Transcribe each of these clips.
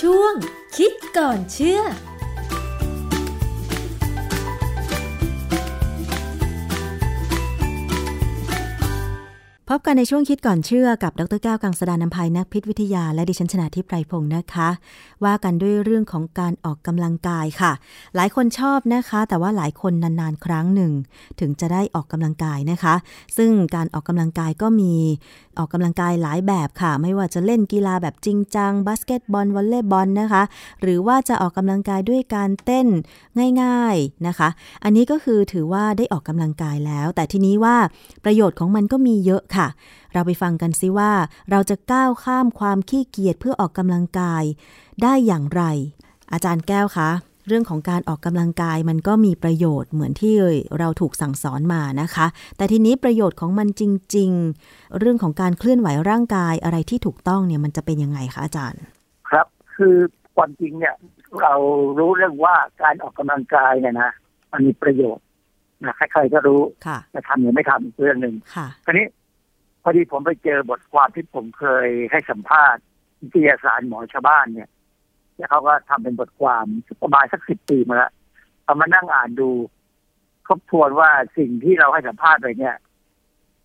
ช่วงคิดก่อนเชื่อ พบกันในช่วงคิดก่อนเชื่อกับดรแก้วกังสดานนภัยนักพิษวิทยา และดิฉันชนะทิพไพรพงศ์นะคะ ว่ากันด้วยเรื่องของการออกกำลังกายค่ะ หลายคนชอบนะคะ แต่ว่าหลายคนนานๆ ครั้งหนึ่ง ถึงจะได้ออกกำลังกายนะคะ ซึ่งการออกกำลังกายก็มีออกกำลังกายหลายแบบค่ะ ไม่ว่าจะเล่นกีฬาแบบจริงจังบาสเกตบอลวอลเลย์บอลนะคะ หรือว่าจะออกกำลังกายด้วยการเต้นง่าย ๆนะคะ อันนี้ก็คือถือว่าได้ออกกำลังกายแล้ว แต่ทีนี้ว่าประโยชน์ของมันก็มีเยอะค่ะเราไปฟังกันซิว่า เราจะก้าวข้ามความขี้เกียจเพื่อออกกำลังกาย ได้อย่างไร อาจารย์แก้วคะเรื่องของการออกกำลังกายมันก็มีประโยชน์เหมือนที่เราถูกสั่งสอนมานะคะ แต่ทีนี้ประโยชน์ของมันจริง ๆ เรื่องของการเคลื่อนไหวร่างกายอะไรที่ถูกต้องเนี่ยมันจะเป็นยังไงคะอาจารย์ ครับ คือความจริงเนี่ย เรารู้เรื่องว่าการออกกำลังกายเนี่ยนะมันมีประโยชน์นะใครๆก็รู้ค่ะจะทำหรือไม่ทำอีกเรื่องหนึ่งค่ะคราวนี้ พอดีผมไปเจอบทความที่ผมเคยให้สัมภาษณ์วิทยาศาสตร์หมอชาวบ้านเนี่ยแล้วเขาก็ทำเป็นบทความประมาณสักสิบปีมาแล้วเอามานั่งอ่านดูทบทวนว่าสิ่งที่เราให้สัมภาษณ์ไปเนี่ย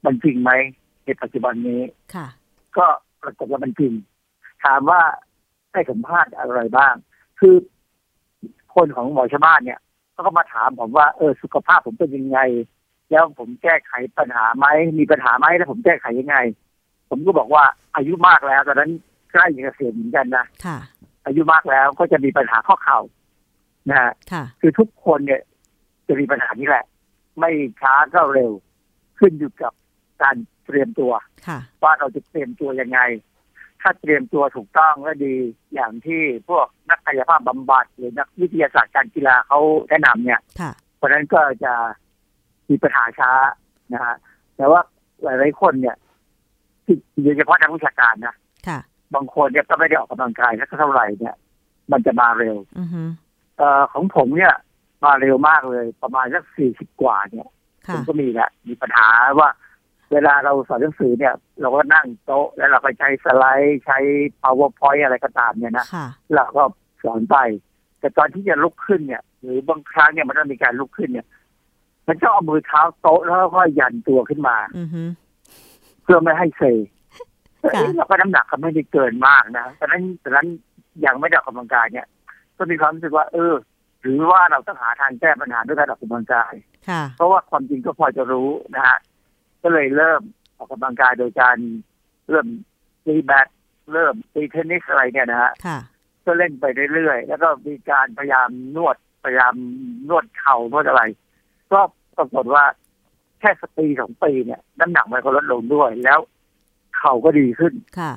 มันจริงไหมในปัจจุบันนี้ค่ะ ก็ปรากฏว่ามันจริง ถามว่าได้สัมภาษณ์อะไรบ้าง คือคนของหมอชาวบ้านเนี่ยเขาก็มาถามผมว่าเออสุขภาพผมเป็นยังไง แล้วผมแก้ไขปัญหาไหมมีปัญหาไหมแล้วผมแก้ไขยังไง ผมก็บอกว่าอายุมากแล้วตอนนั้นใกล้จะเกษียณเหมือนกันนะค่ะ อายุมากแล้วก็จะมีปัญหาข้อเข่านะฮะค่ะคือทุกคนเนี่ย จะมีปัญหานี้แหละ ไม่ช้าก็เร็ว ขึ้นอยู่กับการเตรียมตัวค่ะว่าเราจะเตรียมตัวยังไง ถ้าเตรียมตัวถูกต้องก็ดีอย่างที่พวกนักกายภาพบำบัดหรือนักวิทยาศาสตร์การกีฬาเขาแนะนำเนี่ยค่ะเพราะฉะนั้นก็จะ มีปัญหาช้านะฮะแต่ว่าหลายๆคนเนี่ยที่โดยเฉพาะนักวิชาการนะค่ะ บางคนเนี่ยก็ไม่ได้ออกกำลังกายสักเท่าไหร่เนี่ย มันจะมาเร็วอือฮึเอ่อของผมเนี่ย มาเร็วมากเลย ประมาณสักสี่สิบกว่าเนี่ยผค่ะมก็มีแหละมีปัญหาว่า เวลาเราสอนหนังสือเนี่ย เราก็นั่งโต๊ะแล้วเราก็ใช้สไลด์ใช้ powerpoint อะไรก็ตามเนี่ยนะค่ะเราก็สอนไป แต่ตอนที่จะลุกขึ้นเนี่ย หรือบางครั้งเนี่ยมันต้องมีการลุกขึ้นเนี่ย มันจะเอามือเท้าโต๊ะแล้วก็ยันตัวขึ้นมาอือฮึเพื่อไม่ให้เซค่ะเอ๊ะเราก็น้ำหนักก็ไม่ได้เกินมากนะแต่นั้นแต่นั้นยังไม่ได้ออกกำลังกายเนี่ย ก็มีความรู้สึกว่า เออ หรือว่าเราต้องหาทางแก้ปัญหาด้วยการออกกำลังกายค่ะเพราะว่าความจริงก็พอจะรู้นะฮะก็เลยเริ่มออกกำลังกายโดยการเริ่มตีแบดเริ่มตีเทนนิสอะไรเนี่ยนะฮะค่ะก็เล่นไปเรื่อยๆแล้วก็มีการพยายามนวดพยายามนวดเข่านวดอะไร ก็ปรากฏว่าแค่สักปีสองปีเนี่ยน้ำหนักมันก็ลดลงด้วยแล้วเข่าก็ดีขึ้นค่ะ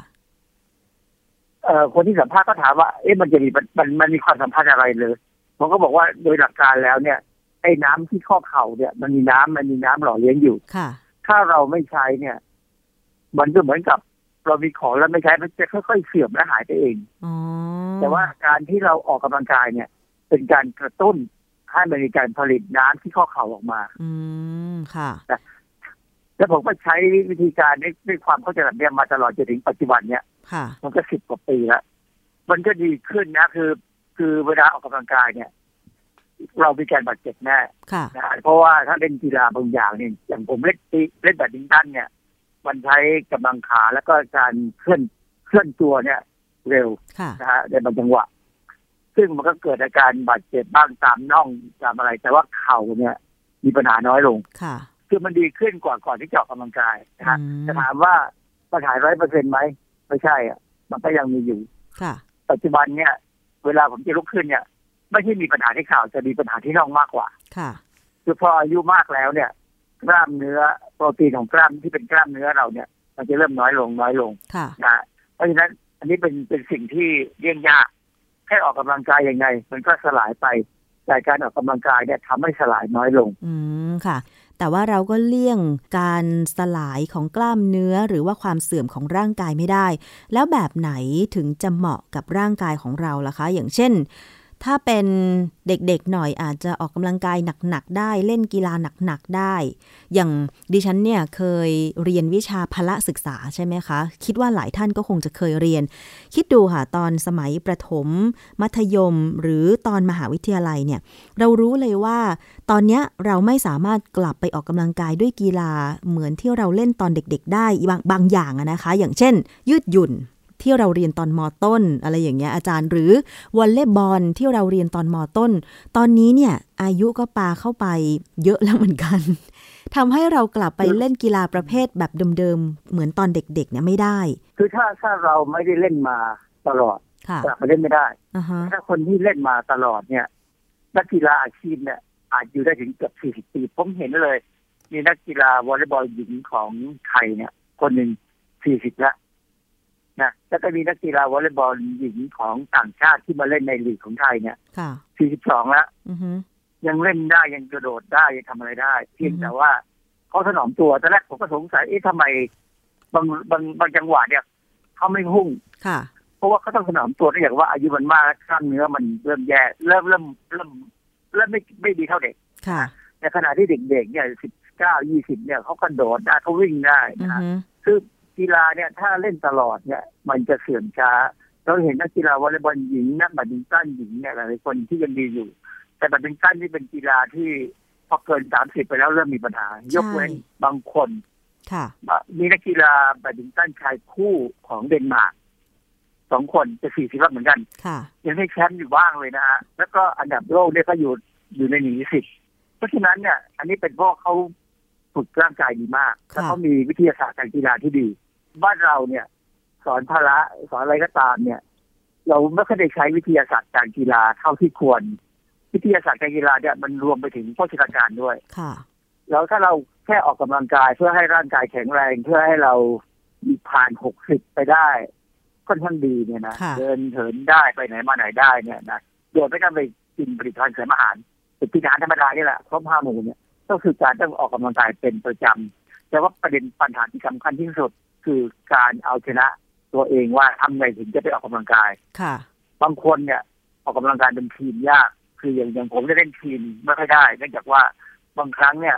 เอ่อคนที่สัมภาษณ์ก็ถามว่า เอ๊ะมันจะมีมันมันมันมีความสัมพันธ์อะไรเลยผมก็บอกว่าโดยหลักการแล้วเนี่ยไอ้น้ำที่ข้อเข่าเนี่ย มันมีน้ำมันมีน้ำหล่อเลี้ยงอยู่ค่ะ ถ้าเราไม่ใช้เนี่ย มันก็เหมือนกับเรามีของแล้วไม่ใช้มันจะค่อยๆเสื่อมและหายไปเองอ๋อแต่ว่าการที่เราออกกำลังกายเนี่ย เป็นการกระตุ้น ให้มันมีการผลิตน้ำที่ข้อเข่าออกมา อืมค่ะแล้วผมก็ใช้วิธีการด้วยด้วยความเข้าใจแบบเนี้ยมาตลอดจนถึงปัจจุบันเนี่ยค่ะมันก็สิบกว่าปีแล้ว มันก็ดีขึ้นนะ คือ คือเวลาออกกำลังกายเนี่ย เรามีการบาดเจ็บแน่ค่ะนะเพราะว่าถ้าเล่นกีฬาบางอย่างเนี่ยอย่างผมเล่นตีเล่นแบดมินตันเนี่ย มันใช้กำลังขาแล้วก็การเคลื่อนเคลื่อนตัวเนี่ย เร็วค่ะนะฮะในบางจังหวะ ซึ่งมันก็เกิดอาการบาดเจ็บบ้างตามน่องตามอะไร แต่ว่าเข่าเนี่ย มีปัญหาน้อยลงค่ะ คือมันดีขึ้นกว่าก่อนที่จะออกกำลังกายนะฮะอืมจะถามว่าปัญหาร้อยเปอร์เซ็นต์ไหมไม่ใช่อะมันก็ยังมีอยู่ค่ะ ปัจจุบันเนี่ย เวลาผมจะลุกขึ้นเนี่ย ไม่ใช่มีปัญหาที่เข่าจะมีปัญหาที่น่องมากกว่า ค่ะ คือพออายุมากแล้วเนี่ย กล้ามเนื้อโปรตีนของกล้ามที่เป็นกล้ามเนื้อเราเนี่ย มันจะเริ่มน้อยลงน้อยลงค่ะนะเพราะฉะนั้นอันนี้เป็นเป็นสิ่งที่เลี่ยงยาก แค่ออกกำลังกายยังไง มันก็สลายไป แต่การออกกำลังกายเนี่ยทำให้สลายน้อยลง อืมค่ะ แต่ว่าเราก็เลี่ยงการสลายของกล้ามเนื้อหรือว่าความเสื่อมของร่างกายไม่ได้ แล้วแบบไหนถึงจะเหมาะกับร่างกายของเราล่ะคะ อย่างเช่น ถ้าเป็นเด็กๆหน่อยอาจจะออกกำลังกายหนักๆได้ เล่นกีฬาหนักๆได้ อย่างดิฉันเนี่ยเคยเรียนวิชาพละศึกษาใช่ไหมคะ คิดว่าหลายท่านก็คงจะเคยเรียน คิดดูค่ะตอนสมัยประถม มัธยม หรือตอนมหาวิทยาลัยเนี่ยเรารู้เลยว่า ตอนนี้เราไม่สามารถกลับไปออกกำลังกายด้วยกีฬาเหมือนที่เราเล่นตอนเด็ก ๆ ได้บางบางอย่างนะคะ อย่างเช่น ยืดหยุ่น ที่เราเรียนตอนมอต้น อะไรอย่างเงี้ยอาจารย์ หรือวอลเลย์บอลที่เราเรียนตอนมอต้น ตอนนี้เนี่ยอายุก็ปาเข้าไปเยอะแล้วเหมือนกันทำให้เรากลับไปเล่นกีฬาประเภทแบบเดิมๆ เหมือนตอนเด็กๆ เนี่ยไม่ได้ คือถ้าถ้าเราไม่ได้เล่นมาตลอดค่ะกลับมาเล่นไม่ได้อ่าฮะถ้าคนที่เล่นมาตลอดเนี่ย นักกีฬาอาชีพเนี่ย อาจอยู่ได้ถึงเกือบ40ปี ผมเห็นเลย มีนักกีฬาวอลเลย์บอลหญิงของไทยเนี่ย คนหนึ่ง40แล้ว นะแล้วก็มีนักกีฬาวอลเลย์บอลหญิงของต่างชาติที่มาเล่นในลีกของไทยเนี่ยค่ะ42แล้วอือฮึยังเล่นได้ยังกระโดดได้ยังทำอะไรได้ เพียงแต่ว่าเขาถนอมตัวตอนแรกผมก็สงสัยเอ๊ะทำไมบางบางบางจังหวะเนี่ยเขาไม่หุ้งค่ะเพราะว่าเขาต้องถนอมตัวเนื่องจากว่าอายุมันมากแล้วกล้ามเนื้อมันเริ่มแย่เริ่มเริ่มเริ่มเริ่มไม่ไม่ดีเท่าเด็กค่ะในขณะที่เด็กๆเนี่ยสิบเก้ายี่สิบเนี่ยเขากระโดดได้เขาวิ่งได้อือนะฮึคือ กีฬาเนี่ยถ้าเล่นตลอดเนี่ย มันจะเสื่อมช้าเราเห็นนักกีฬาวอลเลย์บอลหญิงนักแบดมินตันหญิงเนี่ยหลายๆคนที่ยังดีอยู่ แต่แบดมินตันนี่เป็นกีฬาที่พอเกินสามสิบไปแล้วเริ่มมีปัญหา ยกเว้นบางคนค่ะมีนักกีฬาแบดมินตันชายคู่ของเดนมาร์กสองคนจะสี่สิบแล้วเหมือนกันค่ะยังได้แชมป์อยู่บ้างเลยนะฮะแล้วก็อันดับโลกเนี่ยก็อยู่อยู่ในหนีสิบเพราะฉะนั้นเนี่ย อันนี้เป็นเพราะเขาฝึกร่างกายดีมากค่ะแล้วเขามีวิทยาศาสตร์การกีฬาที่ดี บ้านเราเนี่ย สอนพละสอนอะไรก็ตามเนี่ย เราไม่ค่อยได้ใช้วิทยาศาสตร์การกีฬาเท่าที่ควร วิทยาศาสตร์การกีฬาเนี่ยมันรวมไปถึงโภชนาการด้วยค่ะ แล้วถ้าเราแค่ออกกำลังกายเพื่อให้ร่างกายแข็งแรง เพื่อให้เรามีผ่านหกสิบไปได้ค่อนข้างดีเนี่ยนะค่ะเดินเถินได้ไปไหนมาไหนได้เนี่ยนะโดยไม่ต้องไปกินผลิตภัณฑ์เสริมอาหารหรือกินอาหารธรรมดานี่แหละครบห้าหมู่เนี่ยก็คือการต้องออกกำลังกายเป็นประจำแต่ว่าประเด็นปัญหาที่สำคัญที่สุด คือการเอาชนะตัวเองว่าทำไงถึงจะไปออกกำลังกายค่ะ บางคนเนี่ยออกกำลังกายเป็นทีมยาก คืออย่างอย่างผมได้เล่นทีมไม่ค่อยได้เนื่องจากว่าบางครั้งเนี่ย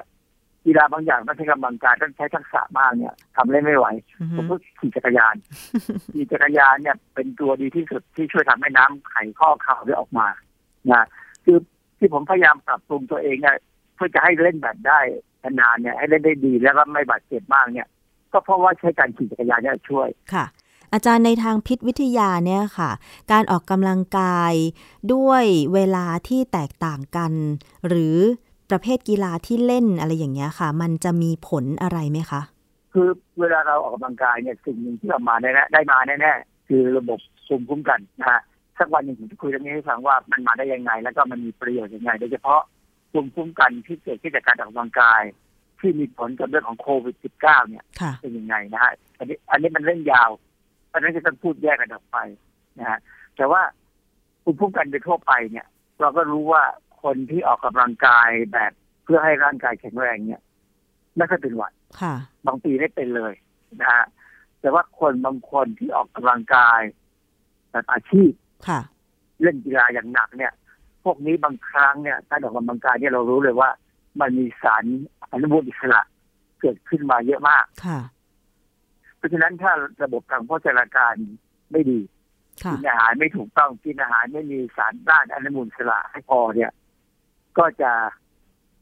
กีฬาบางอย่างต้องใช้กำลังกายต้องใช้ทักษะมากเนี่ยทำเล่นไม่ไหวอือผฮึมก็ขี่จักรยานขี่จักรยานเนี่ย เป็นตัวดีที่สุดที่ช่วยทำให้น้ำไขข้อเข่าได้ออกมานะคือที่ผมพยายามปรับปรุงตัวเองเนี่ยเพื่อจะให้เล่นแบบได้นานๆเนี่ยให้เล่นได้ดีแล้วก็ไม่บาดเจ็บมากเนี่ย ก็เพราะว่าใช้การขี่จักรยานเนี่ยช่วยค่ะ อาจารย์ในทางพิษวิทยาเนี่ยค่ะ การออกกำลังกายด้วยเวลาที่แตกต่างกัน หรือประเภทกีฬาที่เล่นอะไรอย่างเงี้ยค่ะ มันจะมีผลอะไรไหมคะ คือเวลาเราออกกำลังกายเนี่ยสิ่งหนึ่งที่เรามาแน่ๆได้มาแน่ๆคือระบบภูมิคุ้มกันนะฮะสักวันหนึ่งผมจะคุยเรื่องนี้ให้ฟังว่ามันมาได้ยังไง แล้วก็มันมีประโยชน์ยังไง โดยเฉพาะภูมิคุ้มกันที่เกิดขึ้นจากการออกกำลังกาย ที่มีผลกับเรื่องของโควิด -19 เนี่ยค่ะเป็นยังไงนะฮะอันนี้อันนี้มันเรื่องยาวเพราะฉะนั้นจะต้องพูดแยกกันออกไปนะฮะแต่ว่าภูมิคุ้มกันโดยทั่วไปเนี่ย เราก็รู้ว่าคนที่ออกกำลังกายแบบเพื่อให้ร่างกายแข็งแรงเนี่ยไม่ค่อยเป็นหวัดค่ะบางปีไม่เป็นเลยนะฮะแต่ว่าคนบางคนที่ออกกำลังกายแบบอาชีพค่ะเล่นกีฬาอย่างหนักเนี่ย พวกนี้บางครั้งเนี่ยการออกกำลังกายเนี่ยเรารู้เลยว่า มันมีสารอนุมูลอิสระเกิดขึ้นมาเยอะมาก ค่ะ เพราะฉะนั้นถ้าระบบทางโภชนาการไม่ดีค่ะกินอาหารไม่ถูกต้องกินอาหารไม่มีสารต้านอนุมูลอิสระให้พอเนี่ย ก็จะ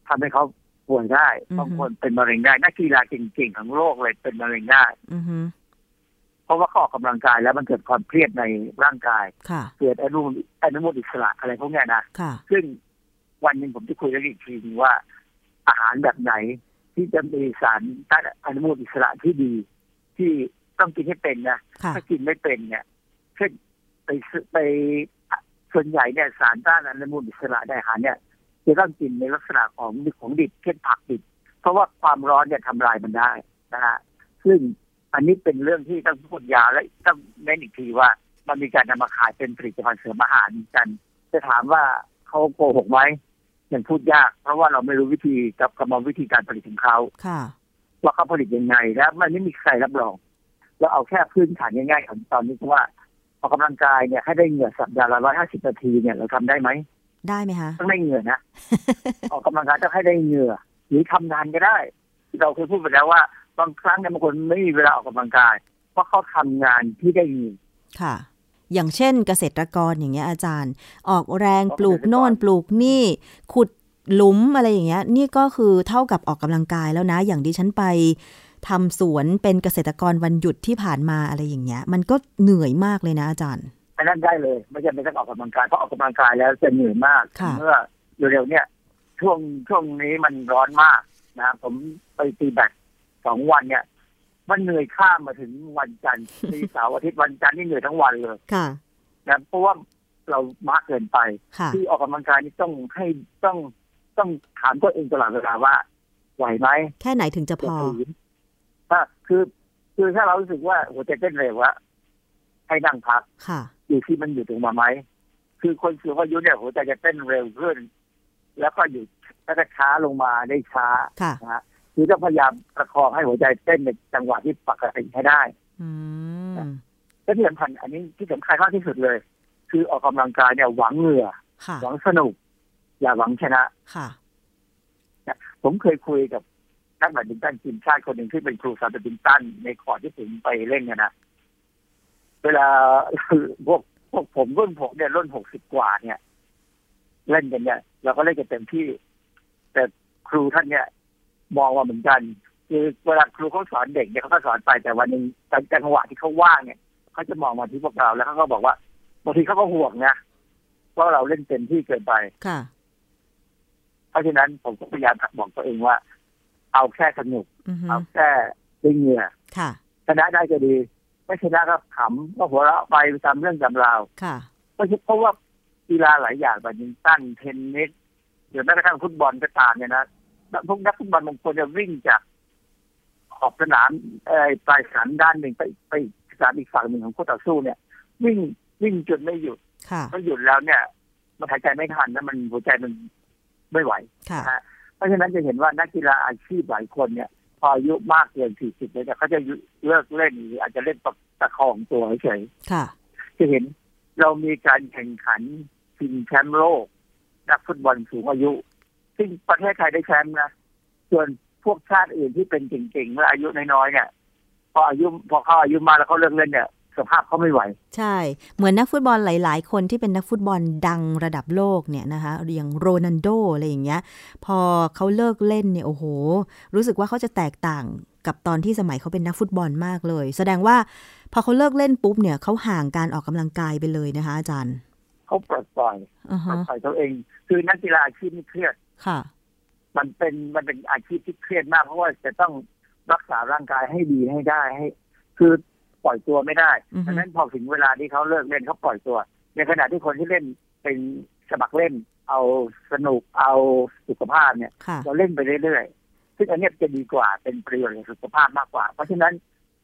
ทำให้เขาป่วยได้อือฮึบางคนเป็นมะเร็งได้นักกีฬาเก่งๆของโลกเลยเป็นมะเร็งได้อือฮึเพราะว่าเขาออกกำลังกายแล้วมันเกิดความเครียดในร่างกายค่ะเกิดอนุมูลอนุมูลอิสระอะไรพวกเนี้ยนะค่ะซึ่งวันหนึ่งผมจะคุยเรื่องอีกทีนึงว่า อาหารแบบไหน ที่จะมีสารต้านอนุมูลอิสระที่ดี ที่ต้องกินให้เป็นนะค่ะถ้ากินไม่เป็นเนี่ยเช่นไปซื้อไปส่วนใหญ่เนี่ยสารต้านอนุมูลอิสระในอาหารเนี่ยจะต้องกินในลักษณะของของดิบเช่นผักดิบเพราะว่าความร้อนเนี่ยทำลายมันได้นะฮะซึ่งอันนี้เป็นเรื่องที่ต้องพูดยาวและต้องเน้นอีกทีว่ามันมีการนำมาขายเป็นผลิตภัณฑ์เสริมอาหารกัน จะถามว่าเขาโกหกไหม ยังพูดยาก เพราะว่าเราไม่รู้วิธีกับกรรมวิธีการผลิตของเขาค่ะว่าเขาผลิตยังไงและมันไม่มีใครรับรองเราเอาแค่พื้นฐานง่ายๆของตอนนี้คือว่าออกกำลังกายเนี่ยให้ได้เหงื่อสัปดาห์ละร้อยห้าสิบนาทีเนี่ยเราทำได้ไหมได้ไหมคะต้องได้เหงื่อนะออกกำลังกายต้องให้ได้เหงื่อ หรือทำงานก็ได้ เราเคยพูดไปแล้วว่าบางครั้งเนี่ยบางคนไม่มีเวลาออกกำลังกาย เพราะเขาทำงานที่ได้เหงื่อค่ะ อย่างเช่นเกษตรกรอย่างเงี้ยอาจารย์ ออกแรงอ๋อปลูกเกษตรกรโน่นปลูกนี่ ขุดหลุมอะไรอย่างเงี้ย นี่ก็คือเท่ากับออกกำลังกายแล้วนะ อย่างดิฉันไปทำสวนเป็นเกษตรกรวันหยุดที่ผ่านมาอะไรอย่างเงี้ย มันก็เหนื่อยมากเลยนะอาจารย์อันนั้นได้เลย ไม่จำเป็นต้องออกกำลังกายเพราะออกกำลังกายแล้วจะเหนื่อยมากค่ะเมื่อเร็วๆเนี่ย ช่วงช่วงนี้มันร้อนมากนะผมไปตีแบดสองวันเนี่ย มันเหนื่อยข้ามมาถึงวันจันทร์มีเสาร์อาทิตย์วันจันทร์นี่เหนื่อยทั้งวันเลยค่ะนะเพราะว่าเรามากเกินไปค่ะที่ออกกำลังกายนี่ต้องให้ต้องต้องถามตัวเองตลอดเวลาว่า ไหวไหมแค่ไหนถึงจะพจะอฝืนถ้าคือคือถ้าเรารู้สึกว่าหัวใจเต้นเร็วอะให้นั่งพักค่ะอยู่ที่มันอยู่ตรงมาไหมคือคนสูงอายุเนี่ยหัวใจจะเต้นเร็วขึ้น แล้วก็หยุดแล้วก็ช้าลงมาได้ช้าค่ะนะฮะ คือต้องพยายามประคองให้หัวใจเต้นในจังหวะที่ปกติให้ได้อืมและที่สำคัญอันนี้ที่สำคัญมากที่สุดเลย คือออกกำลังกายเนี่ยหวังเหงื่อค่ะหวังสนุก อย่าหวังชนะค่ะผมเคยคุยกับนักแบดมินตันทีมชาติคนหนึ่งที่เป็นครูสอนแบดมินตันในคอร์ตที่ผมไปเล่นเนี่ยนะเวลาพวกพวกผมรุ่นผมเนี่ยรุ่นหกสิบกว่าเนี่ย เล่นกันเนี่ยเราก็เล่นกันเต็มที่ แต่ครูท่านเนี่ย มองว่าเหมือนกัน คือเวลาครูเขาสอนเด็กเนี่ยเขาก็สอนไปแต่วันหนึ่งจังหวะที่เขาว่างเนี่ยเขาจะมองมาที่พวกเราแล้วเขาก็บอกว่าบางทีเขาก็ห่วงนะว่าเราเล่นเต็มที่เกินไปค่ะเพราะฉะนั้นผมก็พยายามบอกตัวเองว่า เอาแค่สนุกอือฮึเอาแค่ได้เหงื่อค่ะชนะได้ก็ดี ไม่ชนะก็ขำก็หัวเราะไปตามเรื่องตามราวค่ะเพราะเพราะว่ากีฬาหลายอย่างแบบยิงตันเทนนิสหรือแม้กระทั่งฟุตบอลก็ตามเนี่ยนะ พวกนักฟุตบอลบางคนจะวิ่งจากขอบสนามเอ่อปลายสนามด้านหนึ่งไปไปสนามอีกฝั่งหนึ่งของคู่ต่อสู้เนี่ย วิ่งวิ่งจนไม่หยุดค่ะถ้าหยุดแล้วเนี่ย มันหายใจไม่ทันแล้วมันหัวใจมันไม่ไหวค่ะนะฮะเพราะฉะนั้นจะเห็นว่านักกีฬาอาชีพหลายคนเนี่ย พออายุมากเกิน40เลยเนี่ยเขาจะเลิกเล่นหรืออาจจะเล่นประประคองตัวเฉยค่ะๆจะเห็นเรามีการแข่งขันชิงแชมป์โลกนักฟุตบอลสูงอายุ ซึ่งประเทศไทยได้แชมป์นะส่วนพวกชาติอื่นที่เป็นเก่งๆเมื่ออายุน้อยๆเนี่ยพออายุพอเขาอายุมากแล้วเขาเลิกเล่นเนี่ยสภาพเขาไม่ไหว ใช่ เหมือนนักฟุตบอลหลาย ๆ คนที่เป็นนักฟุตบอลดังระดับโลกเนี่ยนะคะอย่างโรนัลโดอะไรอย่างเงี้ย พอเขาเลิกเล่นเนี่ยโอ้โห รู้สึกว่าเขาจะแตกต่างกับตอนที่สมัยเขาเป็นนักฟุตบอลมากเลย แสดงว่าพอเขาเลิกเล่นปุ๊บเนี่ยเขาห่างการออกกำลังกายไปเลยนะคะอาจารย์เขาปลดปล่อยอือปลฮะดปล่อยตัวเอง คือนักกีฬาอาชีพนี่เครียด ค่ะ มันเป็นมันเป็นอาชีพที่เครียดมาก เพราะว่าจะต้องรักษาร่างกายให้ดีให้ได้ให้ คือปล่อยตัวไม่ได้อือฮึดังนั้นพอถึงเวลาที่เขาเลิกเล่นเขาปล่อยตัว ในขณะที่คนที่เล่นเป็นสมัครเล่น เอาสนุกเอาสุขภาพเนี่ยค่ะเราเล่นไปเรื่อยๆซึ่งอันเนี้ยจะดีกว่าเป็นประโยชน์กับสุขภาพมากกว่า เพราะฉะนั้น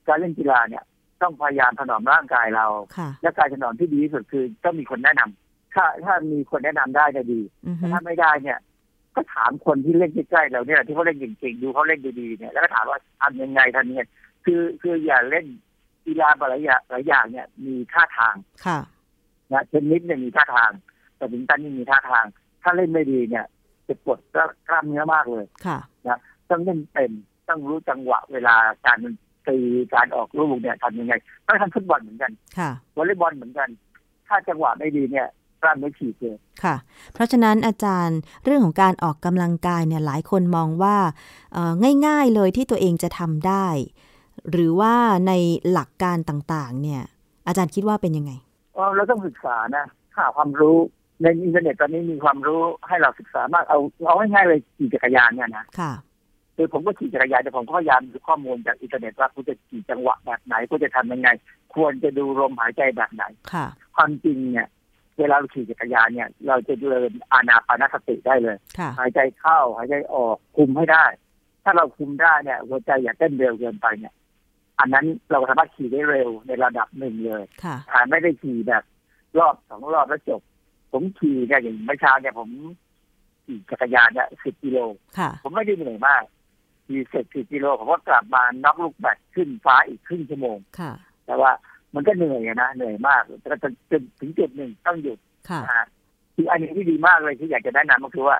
การเล่นกีฬาเนี่ยต้องพยายามถนอมร่างกายเราค่ะและการถนอมที่ดีที่สุดคือต้องมีคนแนะนำถ้าถ้ามีคนแนะนำได้จะดีอือฮึแต่ถ้าไม่ได้เนี่ย ก็ถามคนที่เล่นใกล้ๆเราเนี่ยที่เขาเล่นเก่งๆดูเขาเล่นดีๆเนี่ยแล้วก็ถามว่าทำยังไงทำยังไงคือคืออย่าเล่นกีฬาหลายอย่างหลายอย่างเนี่ยมีท่าทางค่ะนะเทนนิสเนี่ยมีท่าทางแต่บิงตันนี่มีท่าทาง ถ้าเล่นไม่ดีเนี่ยจะปวดกล้ามเนื้อมากเลยค่ะต้องเล่นเป็นต้องรู้จังหวะเวลาการตีการออกลูกเนี่ยทำยังไงต้องทำฟุตบอลเหมือนกันค่ะวอลเลย์บอลเหมือนกัน ถ้าจังหวะไม่ดีเนี่ยกล้ามเนื้อฉีกเลย ค่ะ เพราะฉะนั้นอาจารย์เรื่องของการออกกำลังกายเนี่ยหลายคนมองว่าเอ่อง่ายๆเลยที่ตัวเองจะทำได้ หรือว่าในหลักการต่างๆ เนี่ย อาจารย์คิดว่าเป็นยังไงเออเราต้องศึกษานะหาความรู้ในอินเทอร์เน็ตตอนนี้มีความรู้ให้เราศึกษามากเอาเอาง่ายๆเลยขี่จักรยานเนี่ยนะค่ะคือผมก็ขี่จักรยานแต่ผมก็พยายามดูข้อมูลจากอินเทอร์เน็ตว่าคุณจะขี่จังหวะแบบไหนคุณจะทำยังไง ควรจะดูลมหายใจแบบไหนค่ะความจริงเนี่ย เวลาเราขี่จักรยานเนี่ย เราจะเดินอานาปานสติได้เลยค่ะหายใจเข้าหายใจออกคุมให้ได้ ถ้าเราคุมได้เนี่ย หัวใจอย่าเต้นเร็วเกินไปเนี่ย อันนั้นเราสามารถขี่ได้เร็วในระดับหนึ่งเลยค่ะอ่าไม่ได้ขี่แบบ รอบสองรอบแล้วจบ ผมขี่เนี่ยอย่างเมื่อเช้าเนี่ยผมขี่จักรยานเนี่ยสิบกิโลค่ะผมไม่ได้เหนื่อยมากขี่เสร็จสิบกิโลผมก็กลับมาน็อกลูกแบตขึ้นฟ้าอีกครึ่งชั่วโมงค่ะแต่ว่า มันก็เหนื่อยอะนะเหนื่อยมากแต่จนจนถึงจุดหนึ่งต้องหยุดค่ะนะฮะอีกอันหนึงที่ดีมากเลยที่อยากจะแนะนำก็คือว่า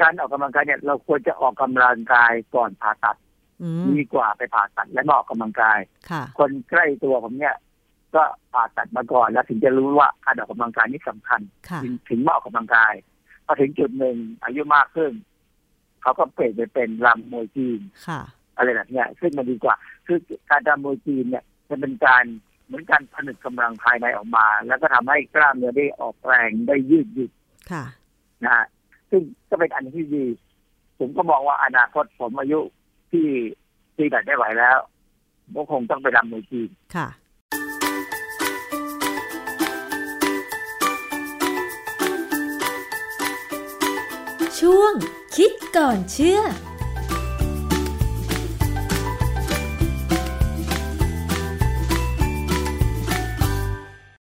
การออกกำลังกายเนี่ยเราควรจะออกกำลังกายก่อนผ่าตัดอืมดีกว่าไปผ่าตัดและมาออกกำลังกายค่ะคนใกล้ตัวผมเนี่ย ก็ผ่าตัดมาก่อนแล้วถึงจะรู้ว่าการออกกำลังกายนี่สำคัญค่ะถึงถึงมาออกกำลังกายพอถึงจุดหนึ่งอายุมากขึ้นเขาก็เปลี่ยนไปเป็นรำมวยจีนค่ะอะไรแบบเนี้ยซึ่งมันดีกว่า คือการรำมวยจีนเนี่ยจะเป็นการ เหมือนการผนึกกำลังภายในออกมา แล้วก็ทำให้กล้ามเนื้อได้ออกแรงได้ยืดหยุ่นค่ะนะฮะซึ่งก็เป็นอันที่ดี ผมก็มองว่าอนาคตผมอายุที่ตีแบบได้ไหวแล้วก็คงต้องไปรำมวยจีนค่ะ ช่วงคิดก่อนเชื่อ